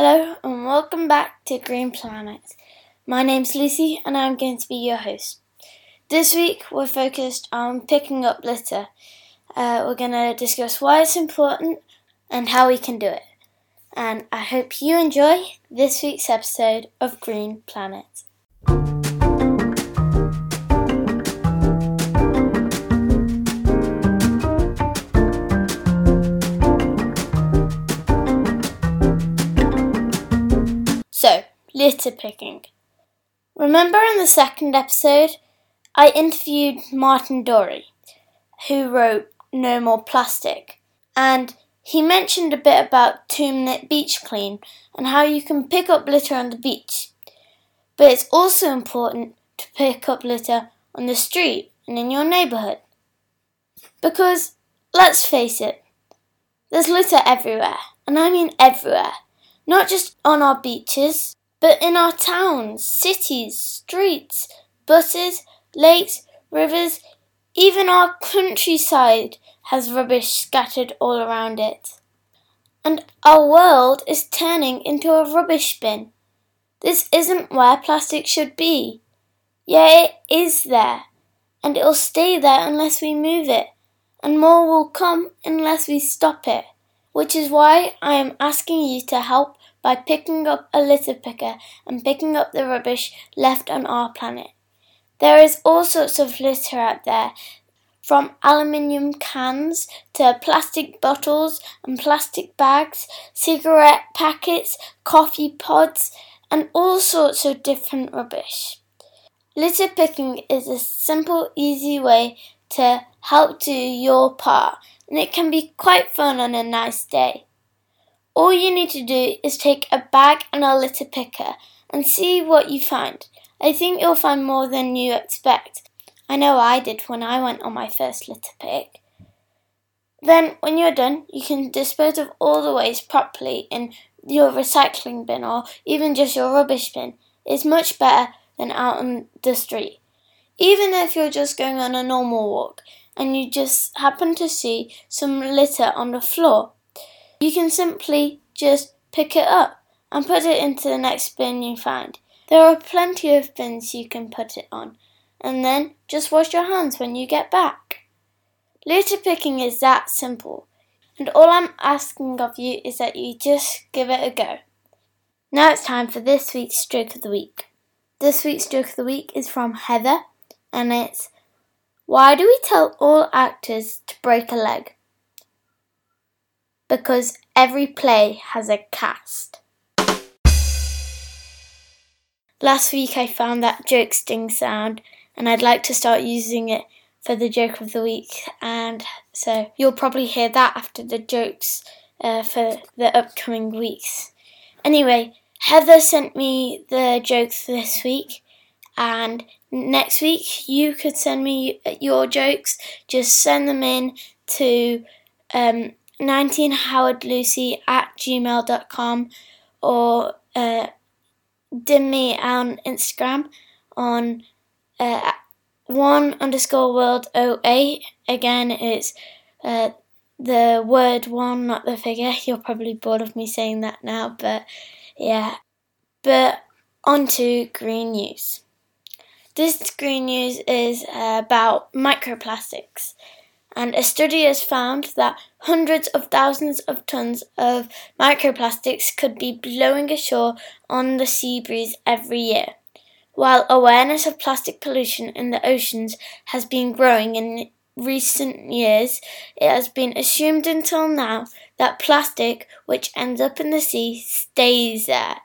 Hello and welcome back to Green Planet. My name's Lucy and I'm going to be your host. This week we're focused on picking up litter. Uh, we're going to discuss why it's important and how we can do it. And I hope you enjoy this week's episode of Green Planet. Litter picking. Remember in the second episode, I interviewed Martin Dorey, who wrote No More Plastic, and he mentioned a bit about two minute beach clean and how you can pick up litter on the beach. But it's also important to pick up litter on the street and in your neighbourhood. Because, let's face it, there's litter everywhere, and I mean everywhere. Not just on our beaches, but in our towns, cities, streets, buses, lakes, rivers, even our countryside has rubbish scattered all around it. And our world is turning into a rubbish bin. This isn't where plastic should be. Yeah, it is there, and it'll stay there unless we move it, and more will come unless we stop it. Which is why I am asking you to help by picking up a litter picker and picking up the rubbish left on our planet. There is all sorts of litter out there, from aluminium cans to plastic bottles and plastic bags, cigarette packets, coffee pods, and all sorts of different rubbish. Litter picking is a simple, easy way to help do your part, and it can be quite fun on a nice day. All you need to do is take a bag and a litter picker and see what you find. I think you'll find more than you expect. I know I did when I went on my first litter pick. Then, when you're done, you can dispose of all the waste properly in your recycling bin or even just your rubbish bin. It's much better than out on the street. Even if you're just going on a normal walk and you just happen to see some litter on the floor, you can simply just pick it up and put it into the next bin you find. There are plenty of bins you can put it on, and then just wash your hands when you get back. Litter picking is that simple, and all I'm asking of you is that you just give it a go. Now it's time for this week's stroke of the week. This week's stroke of the week is from Heather, and it's Why do we tell all actors to break a leg? Because every play has a cast. Last week I found that joke sting sound and I'd like to start using it for the joke of the week, and so you'll probably hear that after the jokes uh, for the upcoming weeks. Anyway, Heather sent me the jokes this week, and next week you could send me your jokes. Just send them in to um, 19 Howard Lucy at gmail.com or uh, DM me on Instagram on uh, one underscore world 08. Again, it's uh, the word one, not the figure. You're probably bored of me saying that now, but yeah. But on to green news. This green news is about microplastics and a study has found that hundreds of thousands of tons of microplastics could be blowing ashore on the sea breeze every year. While awareness of plastic pollution in the oceans has been growing in recent years, it has been assumed until now that plastic which ends up in the sea stays there.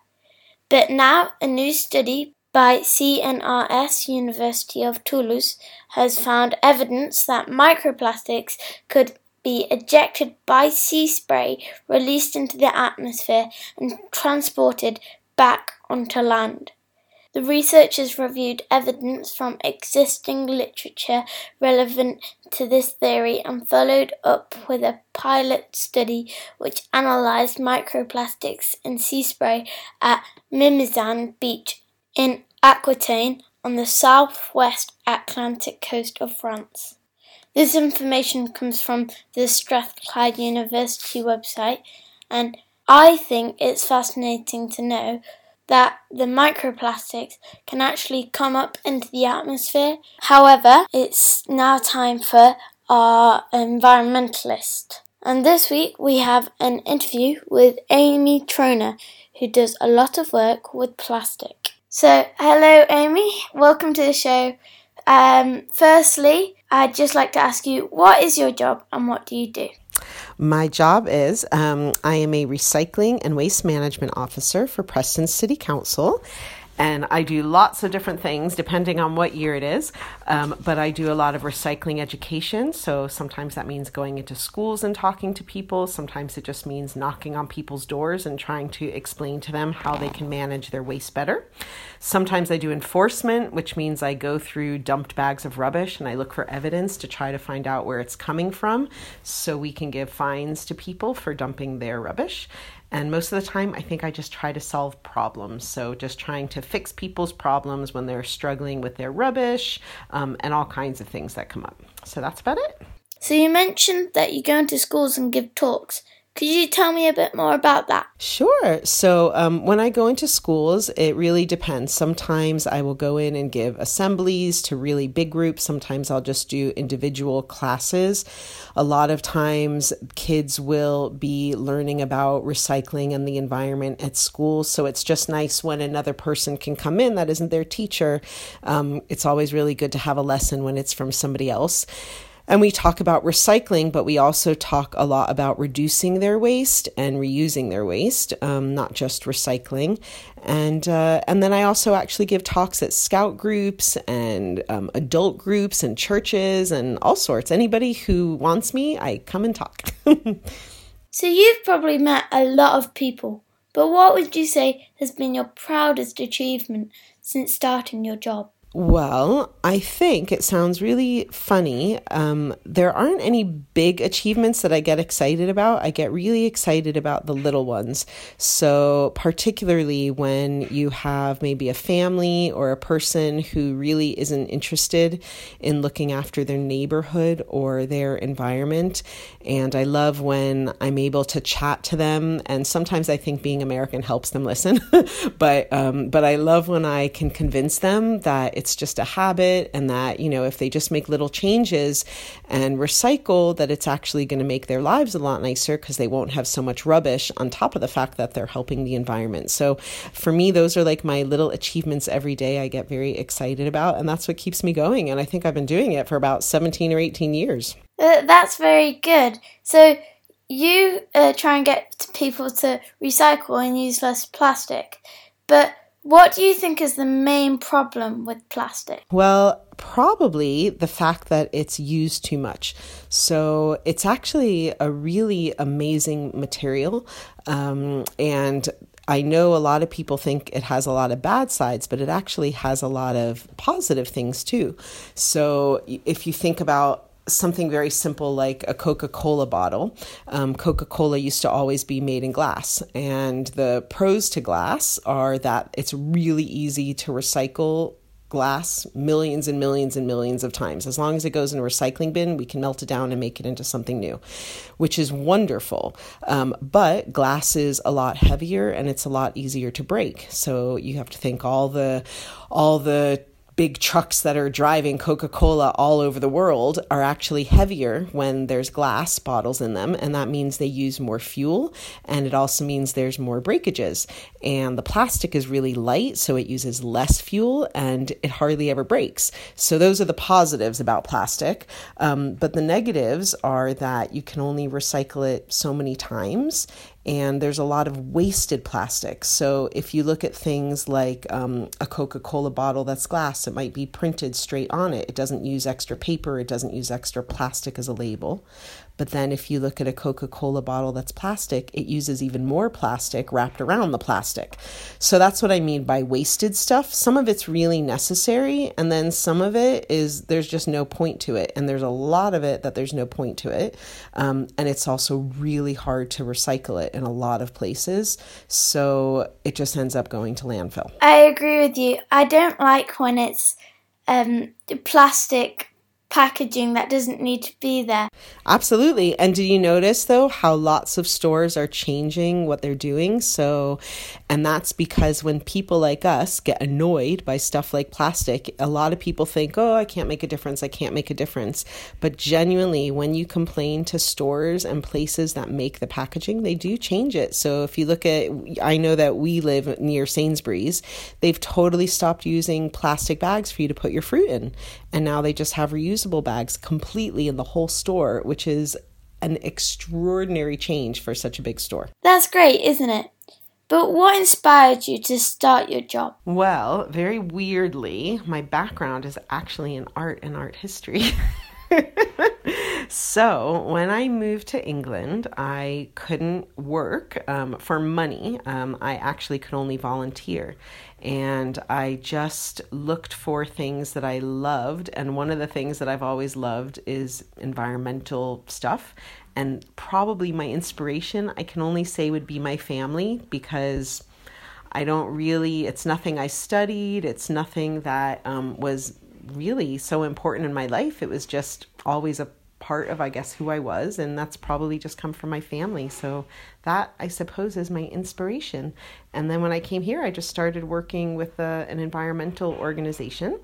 But now a new study by CNRS University of Toulouse has found evidence that microplastics could be ejected by sea spray released into the atmosphere and transported back onto land. The researchers reviewed evidence from existing literature relevant to this theory and followed up with a pilot study which analysed microplastics in sea spray at Mimizan Beach in Aquitaine on the southwest Atlantic coast of France. This information comes from the Strathclyde University website and I think it's fascinating to know that the microplastics can actually come up into the atmosphere. However, it's now time for our environmentalist. And this week we have an interview with Amy Troner, who does a lot of work with plastic. So, hello, Amy. Welcome to the show. Um, firstly, I'd just like to ask you what is your job and what do you do? My job is um, I am a recycling and waste management officer for Preston City Council and I do lots of different things depending on what year it is. Um, but I do a lot of recycling education. So sometimes that means going into schools and talking to people. Sometimes it just means knocking on people's doors and trying to explain to them how they can manage their waste better. Sometimes I do enforcement, which means I go through dumped bags of rubbish and I look for evidence to try to find out where it's coming from so we can give fines to people for dumping their rubbish. And most of the time, I think I just try to solve problems. So, just trying to fix people's problems when they're struggling with their rubbish um, and all kinds of things that come up. So, that's about it. So, you mentioned that you go into schools and give talks. Could you tell me a bit more about that? Sure. So, um, when I go into schools, it really depends. Sometimes I will go in and give assemblies to really big groups. Sometimes I'll just do individual classes. A lot of times, kids will be learning about recycling and the environment at school. So, it's just nice when another person can come in that isn't their teacher. Um, it's always really good to have a lesson when it's from somebody else. And we talk about recycling, but we also talk a lot about reducing their waste and reusing their waste, um, not just recycling. And uh, and then I also actually give talks at scout groups and um, adult groups and churches and all sorts. Anybody who wants me, I come and talk. so you've probably met a lot of people, but what would you say has been your proudest achievement since starting your job? Well, I think it sounds really funny. Um, there aren't any big achievements that I get excited about. I get really excited about the little ones. So, particularly when you have maybe a family or a person who really isn't interested in looking after their neighborhood or their environment. And I love when I'm able to chat to them. And sometimes I think being American helps them listen. but, um, but I love when I can convince them that it's just a habit and that, you know, if they just make little changes and recycle, that it's actually going to make their lives a lot nicer because they won't have so much rubbish on top of the fact that they're helping the environment. So for me, those are like my little achievements every day I get very excited about. And that's what keeps me going. And I think I've been doing it for about 17 or 18 years. Uh, that's very good. So you uh, try and get people to recycle and use less plastic. But what do you think is the main problem with plastic? Well, probably the fact that it's used too much. So it's actually a really amazing material. Um, and I know a lot of people think it has a lot of bad sides, but it actually has a lot of positive things too. So if you think about something very simple like a Coca Cola bottle. Um, Coca Cola used to always be made in glass, and the pros to glass are that it's really easy to recycle glass millions and millions and millions of times. As long as it goes in a recycling bin, we can melt it down and make it into something new, which is wonderful. Um, but glass is a lot heavier and it's a lot easier to break. So you have to think all the all the big trucks that are driving Coca Cola all over the world are actually heavier when there's glass bottles in them. And that means they use more fuel. And it also means there's more breakages. And the plastic is really light, so it uses less fuel and it hardly ever breaks. So those are the positives about plastic. Um, but the negatives are that you can only recycle it so many times and there's a lot of wasted plastic. So if you look at things like um, a Coca Cola bottle that's glass, it might be printed straight on it. It doesn't use extra paper, it doesn't use extra plastic as a label. But then if you look at a Coca Cola bottle that's plastic, it uses even more plastic wrapped around the plastic. So that's what I mean by wasted stuff. Some of it's really necessary, and then some of it is there's just no point to it. And there's a lot of it that there's no point to it. Um, and it's also really hard to recycle it in a lot of places. So it just ends up going to landfill. I agree with you. I don't like when it's um, plastic packaging that doesn't need to be there. Absolutely. And did you notice though how lots of stores are changing what they're doing? So, and that's because when people like us get annoyed by stuff like plastic, a lot of people think, oh, I can't make a difference. I can't make a difference. But genuinely, when you complain to stores and places that make the packaging, they do change it. So if you look at, I know that we live near Sainsbury's, they've totally stopped using plastic bags for you to put your fruit in. And now they just have reusable bags completely in the whole store, which is an extraordinary change for such a big store. That's great, isn't it? But what inspired you to start your job? Well, very weirdly, my background is actually in art and art history. so when I moved to England, I couldn't work um, for money. Um, I actually could only volunteer. And I just looked for things that I loved. And one of the things that I've always loved is environmental stuff. And probably my inspiration, I can only say, would be my family because. I don't really, it's nothing I studied. It's nothing that um, was really so important in my life. It was just always a part of, I guess, who I was, and that's probably just come from my family. So that, I suppose, is my inspiration. And then when I came here, I just started working with a, uh, an environmental organization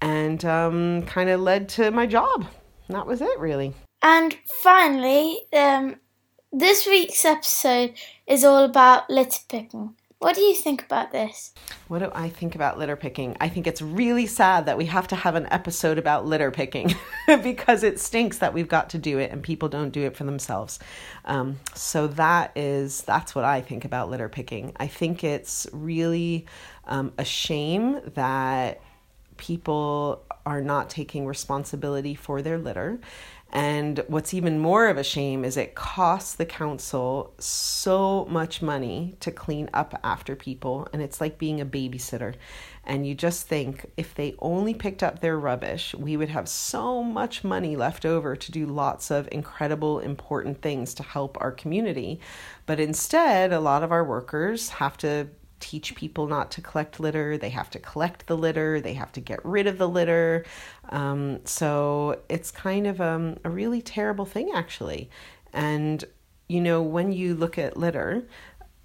and um, kind of led to my job. And that was it, really. And finally, um, this week's episode is all about litter picking. What do you think about this? What do I think about litter picking? I think it's really sad that we have to have an episode about litter picking because it stinks that we've got to do it and people don't do it for themselves. Um, so that is that's what I think about litter picking. I think it's really um, a shame that people are not taking responsibility for their litter and what's even more of a shame is it costs the council so much money to clean up after people. And it's like being a babysitter. And you just think if they only picked up their rubbish, we would have so much money left over to do lots of incredible, important things to help our community. But instead, a lot of our workers have to teach people not to collect litter. They have to collect the litter. They have to get rid of the litter. Um, so it's kind of um, a really terrible thing, actually. And you know, when you look at litter,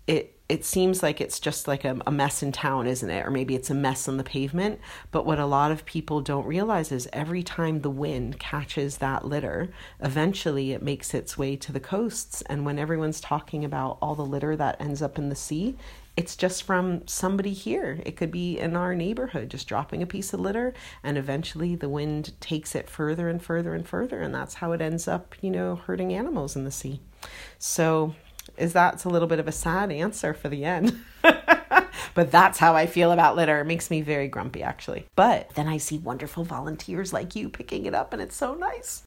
it it seems like it's just like a, a, mess in town, isn't it? Or maybe it's a mess on the pavement. But what a lot of people don't realize is every time the wind catches that litter, eventually it makes its way to the coasts. And when everyone's talking about all the litter that ends up in the sea, it's just from somebody here. It could be in our neighborhood, just dropping a piece of litter, and eventually the wind takes it further and further and further, and that's how it ends up, you know, hurting animals in the sea. So, is that's a little bit of a sad answer for the end. but that's how I feel about litter. It makes me very grumpy, actually. But then I see wonderful volunteers like you picking it up, and it's so nice.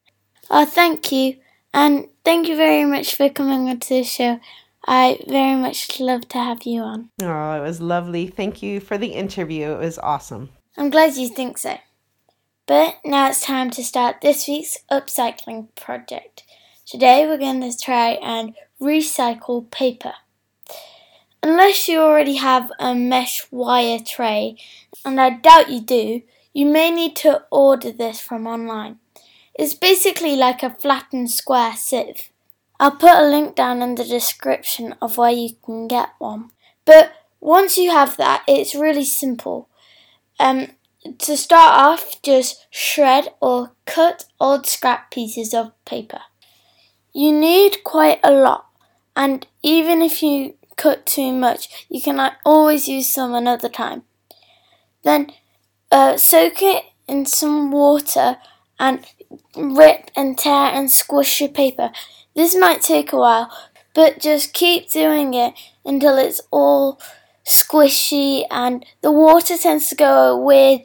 Oh, thank you. And thank you very much for coming onto the show. I very much love to have you on. Oh, it was lovely. Thank you for the interview. It was awesome. I'm glad you think so. But now it's time to start this week's upcycling project. Today we're going to try and recycle paper. Unless you already have a mesh wire tray, and I doubt you do, you may need to order this from online. It's basically like a flattened square sieve. I'll put a link down in the description of where you can get one. But once you have that, it's really simple. Um, to start off, just shred or cut old scrap pieces of paper. You need quite a lot, and even if you cut too much, you can always use some another time. Then uh, soak it in some water and rip and tear and squish your paper. This might take a while, but just keep doing it until it's all squishy and the water tends to go a weird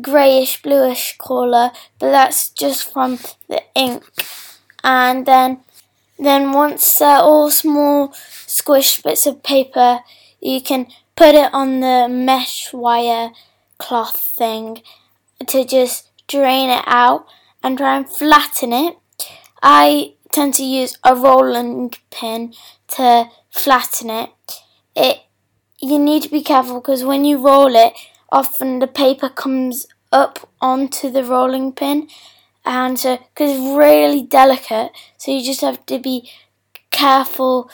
greyish bluish colour, but that's just from the ink. And then then once they're all small squished bits of paper, you can put it on the mesh wire cloth thing to just drain it out and try and flatten it. I tend to use a rolling pin to flatten it. It you need to be careful because when you roll it, often the paper comes up onto the rolling pin and so because it's really delicate, so you just have to be careful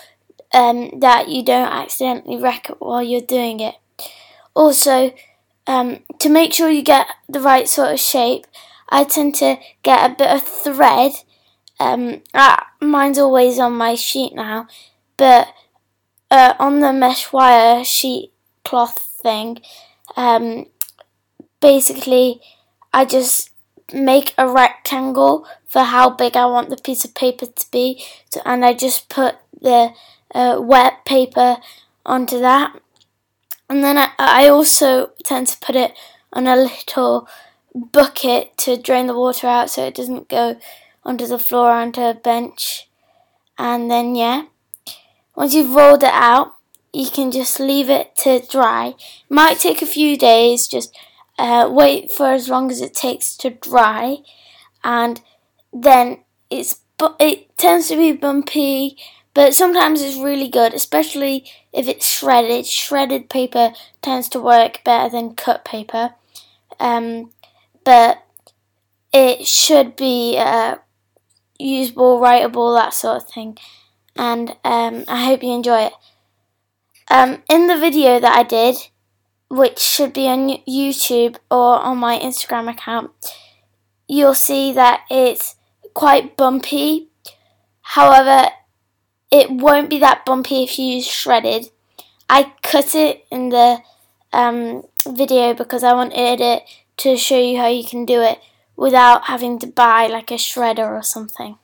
um, that you don't accidentally wreck it while you're doing it. Also, um, to make sure you get the right sort of shape, I tend to get a bit of thread. Um, mine's always on my sheet now, but uh, on the mesh wire sheet cloth thing, um, basically, I just make a rectangle for how big I want the piece of paper to be, so, and I just put the uh, wet paper onto that. And then I, I also tend to put it on a little bucket to drain the water out so it doesn't go onto the floor onto a bench. And then, yeah, once you've rolled it out, you can just leave it to dry. It might take a few days, just uh, wait for as long as it takes to dry, and then it's it tends to be bumpy, but sometimes it's really good, especially if it's shredded. Shredded paper tends to work better than cut paper, um, but it should be uh, usable, writable, that sort of thing. And um, I hope you enjoy it. Um, in the video that I did, which should be on YouTube or on my Instagram account, you'll see that it's quite bumpy. However, it won't be that bumpy if you use shredded. I cut it in the um, video because I wanted it to show you how you can do it without having to buy like a shredder or something.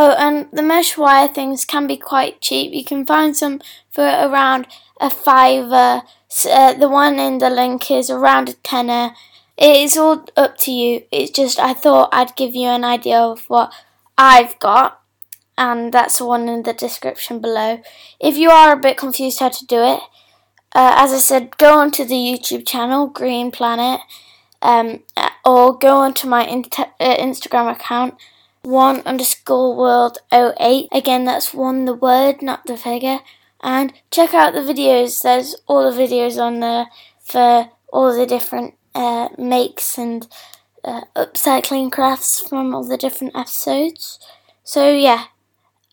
Oh, and the mesh wire things can be quite cheap. You can find some for around a fiver uh, the one in the link is around a tenner. It is all up to you. It's just I thought I'd give you an idea of what I've got, and that's the one in the description below. If you are a bit confused how to do it, uh, as I said, go onto the YouTube channel Green Planet, um, or go onto my uh, Instagram account one underscore world 08. Again, that's one the word, not the figure and check out the videos. There's all the videos on there for all the different uh, makes and uh, upcycling crafts from all the different episodes. So yeah,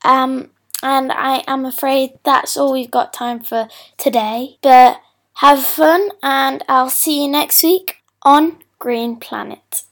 um, and I am afraid that's all we've got time for today. But have fun, and I'll see you next week on Green Planet.